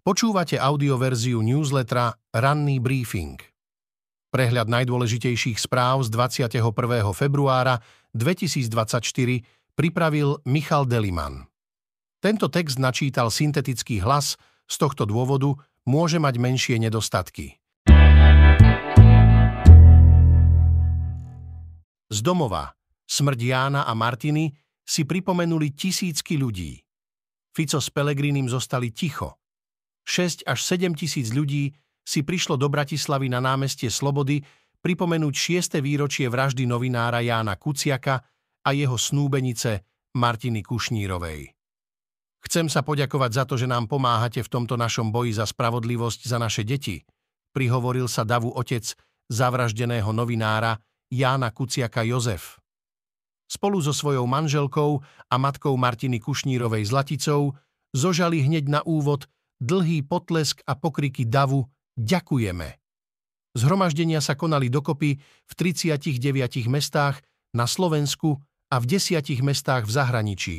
Počúvate audioverziu newslettera Ranný briefing. Prehľad najdôležitejších správ z 21. februára 2024 pripravil Michal Deliman. Tento text načítal syntetický hlas, z tohto dôvodu môže mať menšie nedostatky. Z domova smrť Jána a Martiny si pripomenuli tisícky ľudí. Fico s Pelegrinim zostali ticho – 6 až 7 tisíc ľudí si prišlo do Bratislavy na námestie Slobody pripomenúť 6. výročie vraždy novinára Jána Kuciaka a jeho snúbenice Martiny Kušnírovej. Chcem sa poďakovať za to, že nám pomáhate v tomto našom boji za spravodlivosť za naše deti, prihovoril sa davu otec zavraždeného novinára Jána Kuciaka Jozef. Spolu so svojou manželkou a matkou Martiny Kušnírovej Zlaticou zožali hneď na úvod dlhý potlesk a pokriky davu Ďakujeme. Zhromaždenia sa konali dokopy v 39 mestách na Slovensku a v desiatich mestách v zahraničí.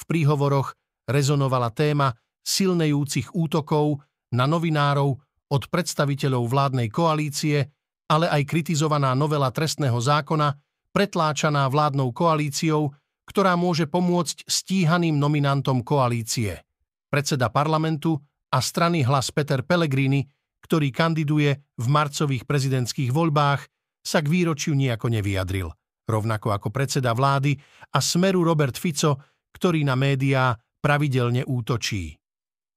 V príhovoroch rezonovala téma silnejúcich útokov na novinárov od predstaviteľov vládnej koalície, ale aj kritizovaná novela trestného zákona, pretláčaná vládnou koalíciou, ktorá môže pomôcť stíhaným nominantom koalície predseda parlamentu a strany hlas Peter Pellegrini, ktorý kandiduje v marcových prezidentských voľbách, sa k výročiu nejako nevyjadril, rovnako ako predseda vlády a smeru Robert Fico, ktorý na médiá pravidelne útočí.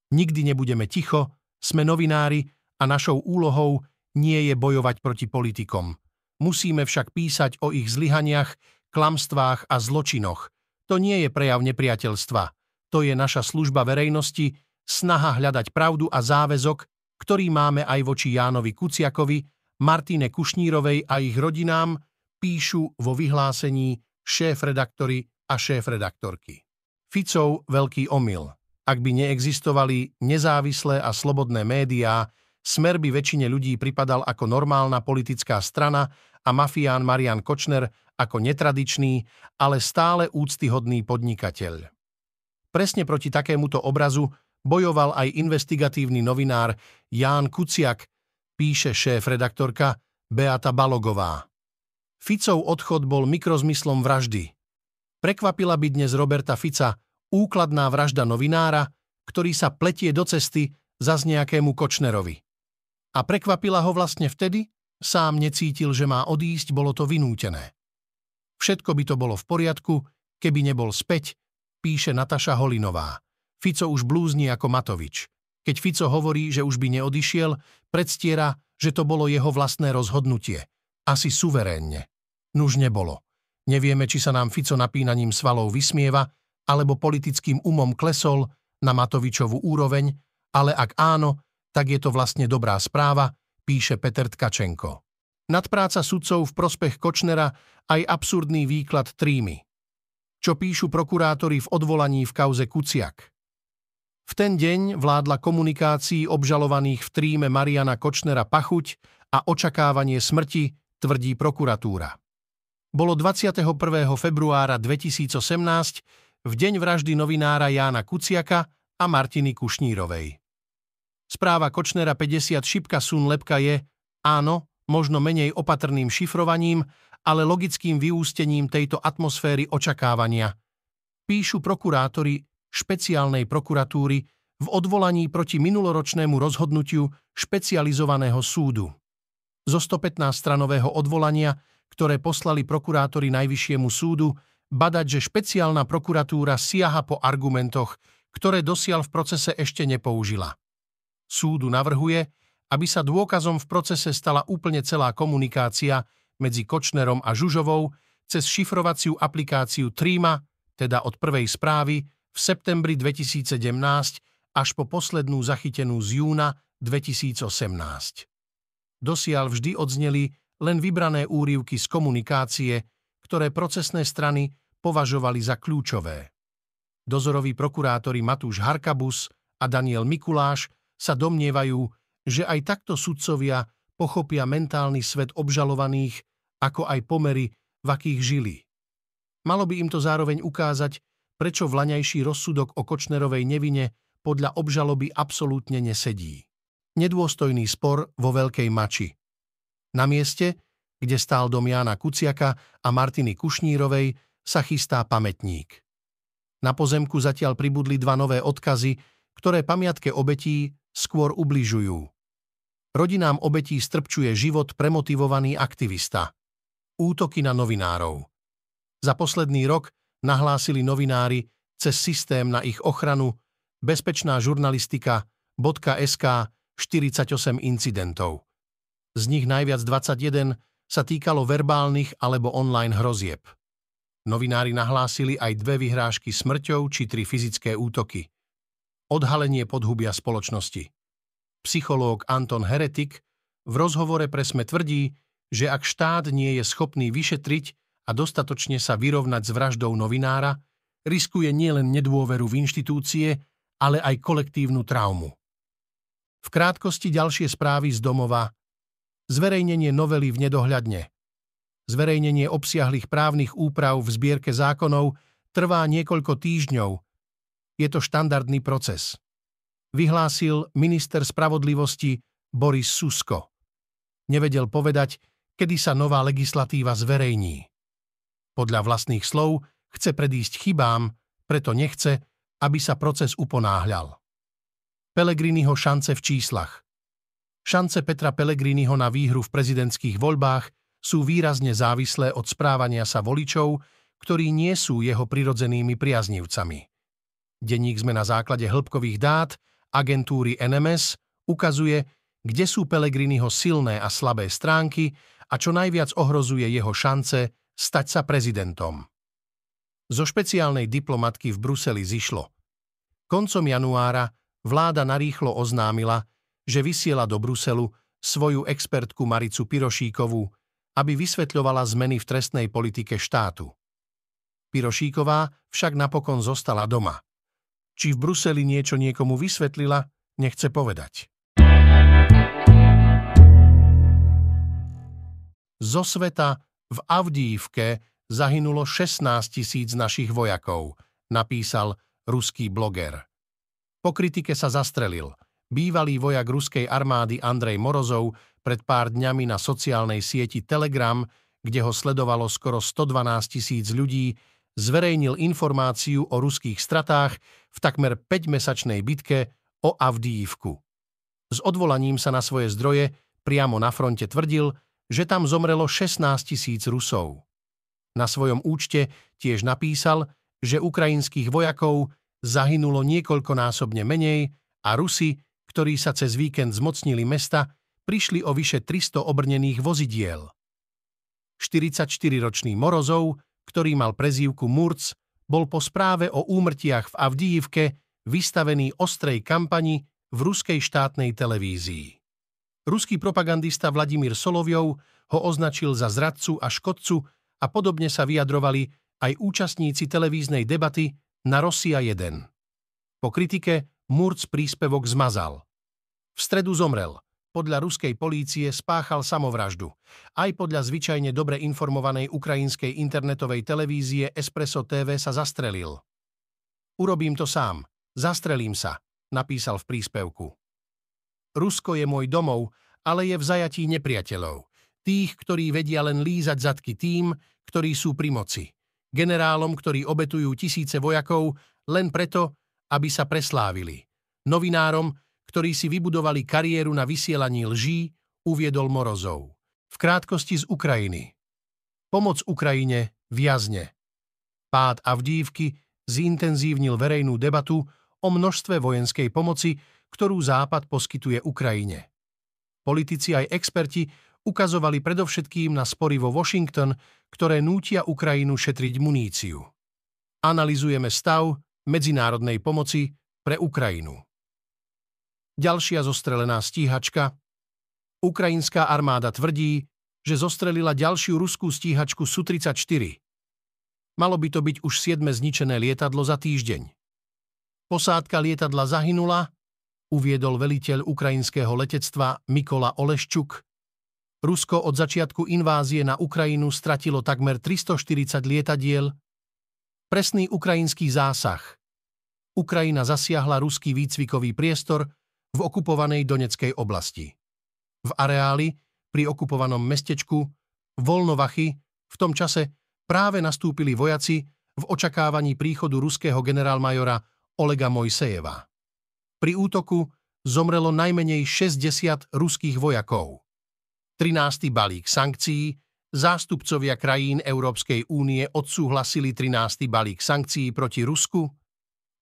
Nikdy nebudeme ticho, sme novinári a našou úlohou nie je bojovať proti politikom. Musíme však písať o ich zlyhaniach, klamstvách a zločinoch. To nie je prejav nepriateľstva. To je naša služba verejnosti, snaha hľadať pravdu a záväzok, ktorý máme aj voči Jánovi Kuciakovi, Martine Kušnírovej a ich rodinám, píšu vo vyhlásení šéf-redaktori a šéf-redaktorky. Ficov veľký omyl. Ak by neexistovali nezávislé a slobodné médiá, smer by väčšine ľudí pripadal ako normálna politická strana a mafián Marian Kočner ako netradičný, ale stále úctyhodný podnikateľ. Presne proti takémuto obrazu bojoval aj investigatívny novinár Ján Kuciak, píše šéf-redaktorka Beata Balogová. Ficov odchod bol mikrozmyslom vraždy. Prekvapila by dnes Roberta Fica úkladná vražda novinára, ktorý sa pletie do cesty za nejakému Kočnerovi. A prekvapila ho vlastne vtedy, sám necítil, že má odísť, bolo to vynútené. Všetko by to bolo v poriadku, keby nebol späť píše Nataša Holinová. Fico už blúzni ako Matovič. Keď Fico hovorí, že už by neodišiel, predstiera, že to bolo jeho vlastné rozhodnutie. Asi suverénne. Nuž nebolo. Nevieme, či sa nám Fico napínaním svalov vysmieva, alebo politickým umom klesol na Matovičovú úroveň, ale ak áno, tak je to vlastne dobrá správa, píše Peter Tkačenko. Nadpráca sudcov v prospech Kočnera aj absurdný výklad trímy čo píšu prokurátori v odvolaní v kauze Kuciak. V ten deň vládla komunikácií obžalovaných v tríme Mariana Kočnera pachuť a očakávanie smrti, tvrdí prokuratúra. Bolo 21. februára 2018 v deň vraždy novinára Jána Kuciaka a Martiny Kušnírovej. Správa Kočnera 50 šipka sun lepka je, áno, možno menej opatrným šifrovaním, ale logickým vyústením tejto atmosféry očakávania. Píšu prokurátori špeciálnej prokuratúry v odvolaní proti minuloročnému rozhodnutiu špecializovaného súdu. Zo 115-stranového odvolania, ktoré poslali prokurátori Najvyššiemu súdu, badať, že špeciálna prokuratúra siaha po argumentoch, ktoré dosiaľ v procese ešte nepoužila. Súdu navrhuje, aby sa dôkazom v procese stala úplne celá komunikácia medzi Kočnerom a Žužovou cez šifrovaciu aplikáciu Tríma, teda od prvej správy, v septembri 2017 až po poslednú zachytenú z júna 2018. Dosiaľ vždy odzneli len vybrané úrivky z komunikácie, ktoré procesné strany považovali za kľúčové. Dozoroví prokurátori Matúš Harkabus a Daniel Mikuláš sa domnievajú, že aj takto sudcovia pochopia mentálny svet obžalovaných ako aj pomery, v akých žili. Malo by im to zároveň ukázať, prečo vlaňajší rozsudok o Kočnerovej nevine podľa obžaloby absolútne nesedí. Nedôstojný spor vo Veľkej Mači. Na mieste, kde stál dom Jána Kuciaka a Martiny Kušnírovej, sa chystá pamätník. Na pozemku zatiaľ pribudli dva nové odkazy, ktoré pamiatke obetí skôr ubližujú. Rodinám obetí strpčuje život premotivovaný aktivista. Útoky na novinárov. Za posledný rok nahlásili novinári cez systém na ich ochranu bezpečná žurnalistika.sk 48 incidentov. Z nich najviac 21 sa týkalo verbálnych alebo online hrozieb. Novinári nahlásili aj dve vyhrážky smrťou či tri fyzické útoky. Odhalenie podhubia spoločnosti. Psychológ Anton Heretik v rozhovore pre SME tvrdí, že ak štát nie je schopný vyšetriť a dostatočne sa vyrovnať s vraždou novinára, riskuje nielen nedôveru v inštitúcie, ale aj kolektívnu traumu. V krátkosti ďalšie správy z domova. Zverejnenie novely v nedohľadne. Zverejnenie obsiahlých právnych úprav v zbierke zákonov trvá niekoľko týždňov. Je to štandardný proces. Vyhlásil minister spravodlivosti Boris Susko. Nevedel povedať, kedy sa nová legislatíva zverejní. Podľa vlastných slov chce predísť chybám, preto nechce, aby sa proces uponáhľal. Pelegriniho šance v číslach. Šance Petra Pelegriniho na výhru v prezidentských voľbách sú výrazne závislé od správania sa voličov, ktorí nie sú jeho prirodzenými priaznivcami. Denník sme na základe hĺbkových dát agentúry NMS ukazuje, kde sú Pelegriniho silné a slabé stránky a čo najviac ohrozuje jeho šance stať sa prezidentom. Zo špeciálnej diplomatky v Bruseli zišlo. Koncom januára vláda narýchlo oznámila, že vysiela do Bruselu svoju expertku Maricu Pirošíkovú, aby vysvetľovala zmeny v trestnej politike štátu. Pirošíková však napokon zostala doma. Či v Bruseli niečo niekomu vysvetlila, nechce povedať. Zo sveta v Avdívke zahynulo 16 tisíc našich vojakov, napísal ruský bloger. Po kritike sa zastrelil. Bývalý vojak ruskej armády Andrej Morozov pred pár dňami na sociálnej sieti Telegram, kde ho sledovalo skoro 112 tisíc ľudí, zverejnil informáciu o ruských stratách v takmer 5-mesačnej bitke o Avdíivku. S odvolaním sa na svoje zdroje priamo na fronte tvrdil, že tam zomrelo 16 tisíc Rusov. Na svojom účte tiež napísal, že ukrajinských vojakov zahynulo niekoľkonásobne menej a Rusi, ktorí sa cez víkend zmocnili mesta, prišli o vyše 300 obrnených vozidiel. 44-ročný Morozov, ktorý mal prezývku Murc, bol po správe o úmrtiach v Avdijivke vystavený ostrej kampani v ruskej štátnej televízii. Ruský propagandista Vladimír Solovjov ho označil za zradcu a škodcu a podobne sa vyjadrovali aj účastníci televíznej debaty na Rosia 1. Po kritike Murc príspevok zmazal. V stredu zomrel – podľa ruskej polície spáchal samovraždu. Aj podľa zvyčajne dobre informovanej ukrajinskej internetovej televízie Espresso TV sa zastrelil. Urobím to sám. Zastrelím sa, napísal v príspevku. Rusko je môj domov, ale je v zajatí nepriateľov. Tých, ktorí vedia len lízať zadky tým, ktorí sú pri moci. Generálom, ktorí obetujú tisíce vojakov len preto, aby sa preslávili. Novinárom, ktorí si vybudovali kariéru na vysielaní lží, uviedol Morozov. V krátkosti z Ukrajiny. Pomoc Ukrajine viazne. Pád Avdívky zintenzívnil verejnú debatu o množstve vojenskej pomoci, ktorú Západ poskytuje Ukrajine. Politici aj experti ukazovali predovšetkým na spory vo Washington, ktoré nútia Ukrajinu šetriť muníciu. Analizujeme stav medzinárodnej pomoci pre Ukrajinu ďalšia zostrelená stíhačka. Ukrajinská armáda tvrdí, že zostrelila ďalšiu ruskú stíhačku Su-34. Malo by to byť už siedme zničené lietadlo za týždeň. Posádka lietadla zahynula, uviedol veliteľ ukrajinského letectva Mikola Oleščuk. Rusko od začiatku invázie na Ukrajinu stratilo takmer 340 lietadiel. Presný ukrajinský zásah – Ukrajina zasiahla ruský výcvikový priestor v okupovanej Doneckej oblasti. V areáli pri okupovanom mestečku Volnovachy v tom čase práve nastúpili vojaci v očakávaní príchodu ruského generálmajora Olega Mojsejeva. Pri útoku zomrelo najmenej 60 ruských vojakov. 13. balík sankcií zástupcovia krajín Európskej únie odsúhlasili 13. balík sankcií proti Rusku.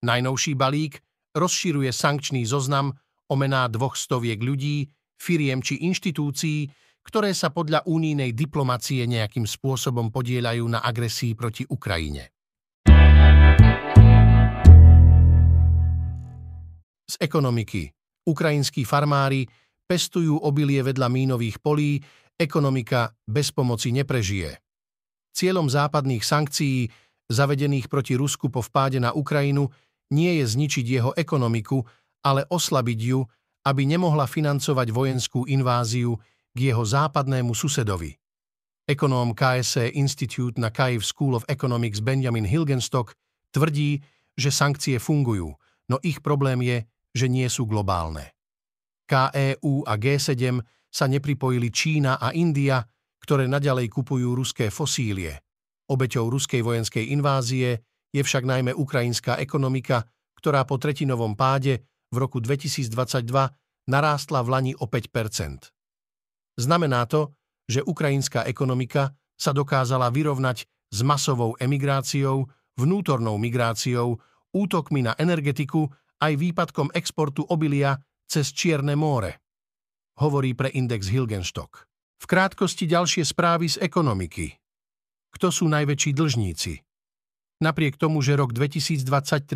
Najnovší balík rozširuje sankčný zoznam o mená dvoch stoviek ľudí, firiem či inštitúcií, ktoré sa podľa únijnej diplomacie nejakým spôsobom podielajú na agresii proti Ukrajine. Z ekonomiky. Ukrajinskí farmári pestujú obilie vedľa mínových polí, ekonomika bez pomoci neprežije. Cieľom západných sankcií, zavedených proti Rusku po vpáde na Ukrajinu, nie je zničiť jeho ekonomiku, ale oslabiť ju, aby nemohla financovať vojenskú inváziu k jeho západnému susedovi. Ekonóm KSE Institute na Kyiv School of Economics Benjamin Hilgenstock tvrdí, že sankcie fungujú, no ich problém je, že nie sú globálne. KEU a G7 sa nepripojili Čína a India, ktoré naďalej kupujú ruské fosílie. Obeťou ruskej vojenskej invázie je však najmä ukrajinská ekonomika, ktorá po tretinovom páde v roku 2022 narástla v Lani o 5% Znamená to, že ukrajinská ekonomika sa dokázala vyrovnať s masovou emigráciou, vnútornou migráciou, útokmi na energetiku aj výpadkom exportu obilia cez Čierne more, hovorí pre index Hilgenstock. V krátkosti ďalšie správy z ekonomiky. Kto sú najväčší dlžníci? Napriek tomu, že rok 2023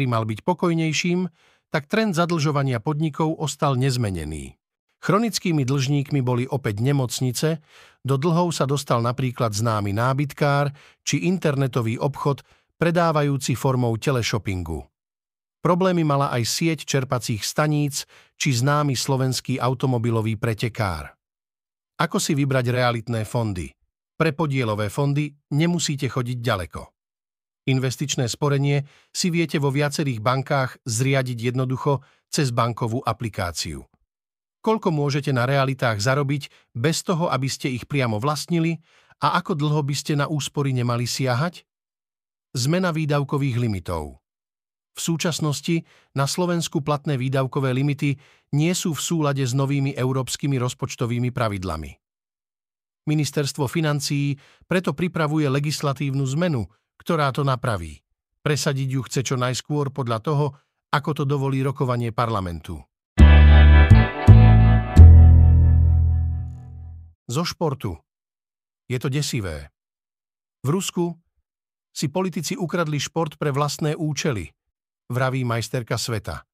mal byť pokojnejším, tak trend zadlžovania podnikov ostal nezmenený. Chronickými dlžníkmi boli opäť nemocnice, do dlhov sa dostal napríklad známy nábytkár či internetový obchod predávajúci formou teleshoppingu. Problémy mala aj sieť čerpacích staníc či známy slovenský automobilový pretekár. Ako si vybrať realitné fondy? Pre podielové fondy nemusíte chodiť ďaleko. Investičné sporenie si viete vo viacerých bankách zriadiť jednoducho cez bankovú aplikáciu. Koľko môžete na realitách zarobiť bez toho, aby ste ich priamo vlastnili a ako dlho by ste na úspory nemali siahať? Zmena výdavkových limitov – v súčasnosti na Slovensku platné výdavkové limity nie sú v súlade s novými európskymi rozpočtovými pravidlami. Ministerstvo financií preto pripravuje legislatívnu zmenu, ktorá to napraví. Presadiť ju chce čo najskôr podľa toho, ako to dovolí rokovanie parlamentu. Zo športu. Je to desivé. V Rusku si politici ukradli šport pre vlastné účely – vraví majsterka sveta.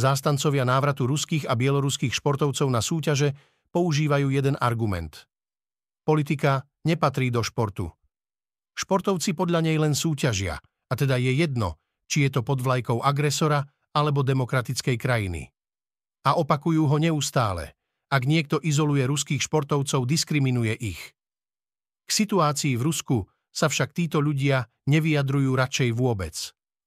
Zástancovia návratu ruských a bieloruských športovcov na súťaže používajú jeden argument. Politika nepatrí do športu. Športovci podľa nej len súťažia, a teda je jedno, či je to pod vlajkou agresora alebo demokratickej krajiny. A opakujú ho neustále. Ak niekto izoluje ruských športovcov, diskriminuje ich. K situácii v Rusku sa však títo ľudia nevyjadrujú radšej vôbec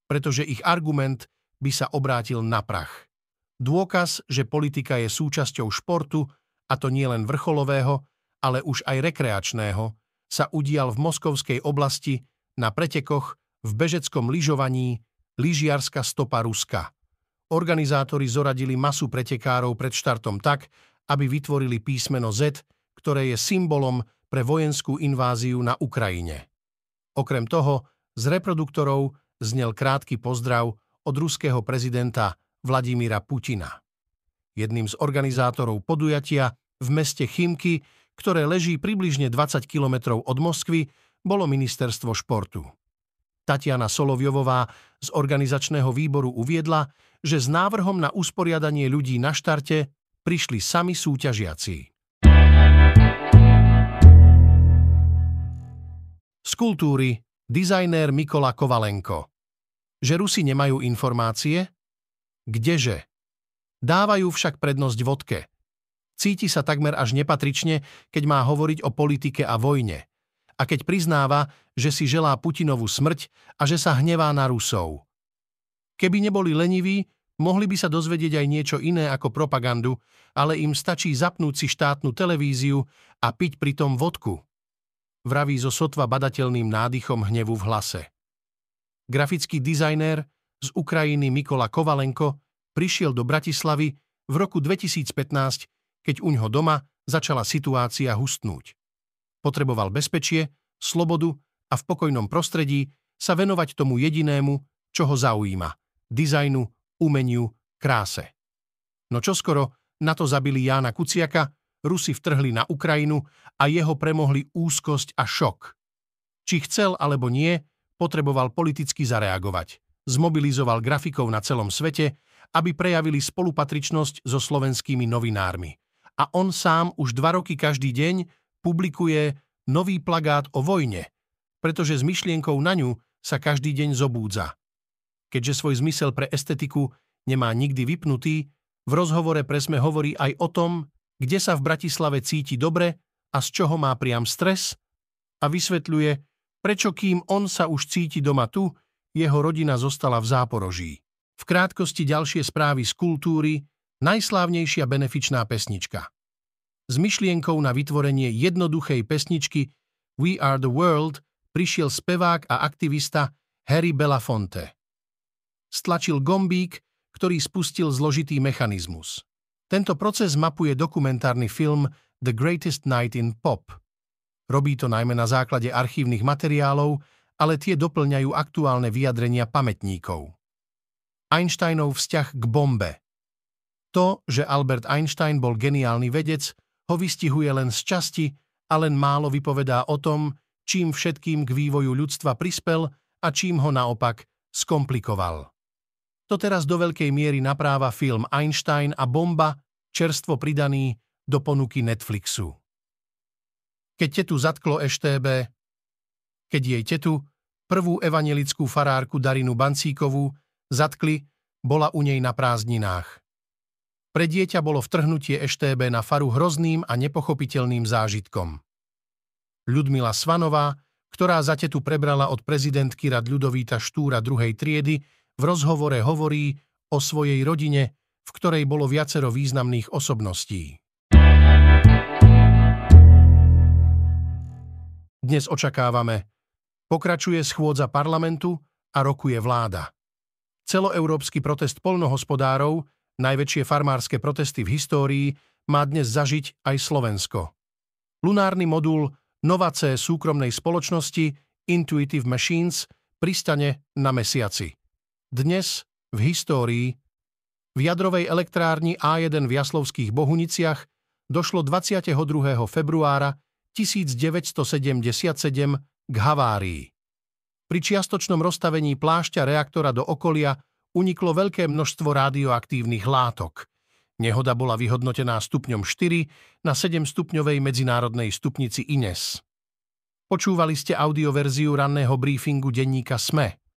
pretože ich argument by sa obrátil na prach. Dôkaz, že politika je súčasťou športu, a to nie len vrcholového, ale už aj rekreačného, sa udial v Moskovskej oblasti na pretekoch v bežeckom lyžovaní lyžiarska stopa Ruska. Organizátori zoradili masu pretekárov pred štartom tak, aby vytvorili písmeno Z, ktoré je symbolom pre vojenskú inváziu na Ukrajine. Okrem toho, z reproduktorov znel krátky pozdrav od ruského prezidenta Vladimíra Putina. Jedným z organizátorov podujatia v meste Chimky, ktoré leží približne 20 kilometrov od Moskvy, bolo ministerstvo športu. Tatiana Solovjovová z organizačného výboru uviedla, že s návrhom na usporiadanie ľudí na štarte prišli sami súťažiaci. Z kultúry dizajnér Mikola Kovalenko. Že Rusi nemajú informácie? Kdeže? Dávajú však prednosť vodke. Cíti sa takmer až nepatrične, keď má hovoriť o politike a vojne. A keď priznáva, že si želá Putinovú smrť a že sa hnevá na Rusov. Keby neboli leniví, mohli by sa dozvedieť aj niečo iné ako propagandu, ale im stačí zapnúť si štátnu televíziu a piť pritom vodku. Vraví so sotva badateľným nádychom hnevu v hlase. Grafický dizajnér z Ukrajiny Mikola Kovalenko prišiel do Bratislavy v roku 2015, keď uňho doma začala situácia hustnúť. Potreboval bezpečie, slobodu a v pokojnom prostredí sa venovať tomu jedinému, čo ho zaujíma – dizajnu, umeniu, kráse. No čoskoro na to zabili Jána Kuciaka, Rusi vtrhli na Ukrajinu a jeho premohli úzkosť a šok. Či chcel alebo nie, potreboval politicky zareagovať. Zmobilizoval grafikov na celom svete, aby prejavili spolupatričnosť so slovenskými novinármi. A on sám už dva roky každý deň publikuje nový plagát o vojne, pretože s myšlienkou na ňu sa každý deň zobúdza. Keďže svoj zmysel pre estetiku nemá nikdy vypnutý, v rozhovore presme hovorí aj o tom, kde sa v Bratislave cíti dobre a z čoho má priam stres a vysvetľuje, prečo kým on sa už cíti doma tu, jeho rodina zostala v záporoží. V krátkosti ďalšie správy z kultúry, najslávnejšia benefičná pesnička. S myšlienkou na vytvorenie jednoduchej pesničky We Are the World prišiel spevák a aktivista Harry Belafonte. Stlačil gombík, ktorý spustil zložitý mechanizmus. Tento proces mapuje dokumentárny film The Greatest Night in Pop. Robí to najmä na základe archívnych materiálov, ale tie doplňajú aktuálne vyjadrenia pamätníkov. Einsteinov vzťah k bombe. To, že Albert Einstein bol geniálny vedec, ho vystihuje len z časti a len málo vypovedá o tom, čím všetkým k vývoju ľudstva prispel a čím ho naopak skomplikoval. To teraz do veľkej miery napráva film Einstein a bomba, čerstvo pridaný do ponuky Netflixu. Keď tetu zatklo EŠTB, keď jej tetu, prvú evanelickú farárku Darinu Bancíkovú, zatkli, bola u nej na prázdninách. Pre dieťa bolo vtrhnutie EŠTB na faru hrozným a nepochopiteľným zážitkom. Ľudmila Svanová, ktorá za tetu prebrala od prezidentky rad Ľudovíta Štúra druhej triedy, v rozhovore hovorí o svojej rodine, v ktorej bolo viacero významných osobností. Dnes očakávame. Pokračuje schôdza parlamentu a rokuje vláda. Celoeurópsky protest polnohospodárov, najväčšie farmárske protesty v histórii, má dnes zažiť aj Slovensko. Lunárny modul Novace súkromnej spoločnosti Intuitive Machines pristane na mesiaci. Dnes, v histórii, v jadrovej elektrárni A1 v Jaslovských Bohuniciach došlo 22. februára 1977 k havárii. Pri čiastočnom rozstavení plášťa reaktora do okolia uniklo veľké množstvo radioaktívnych látok. Nehoda bola vyhodnotená stupňom 4 na 7-stupňovej medzinárodnej stupnici INES. Počúvali ste audioverziu ranného briefingu denníka SME.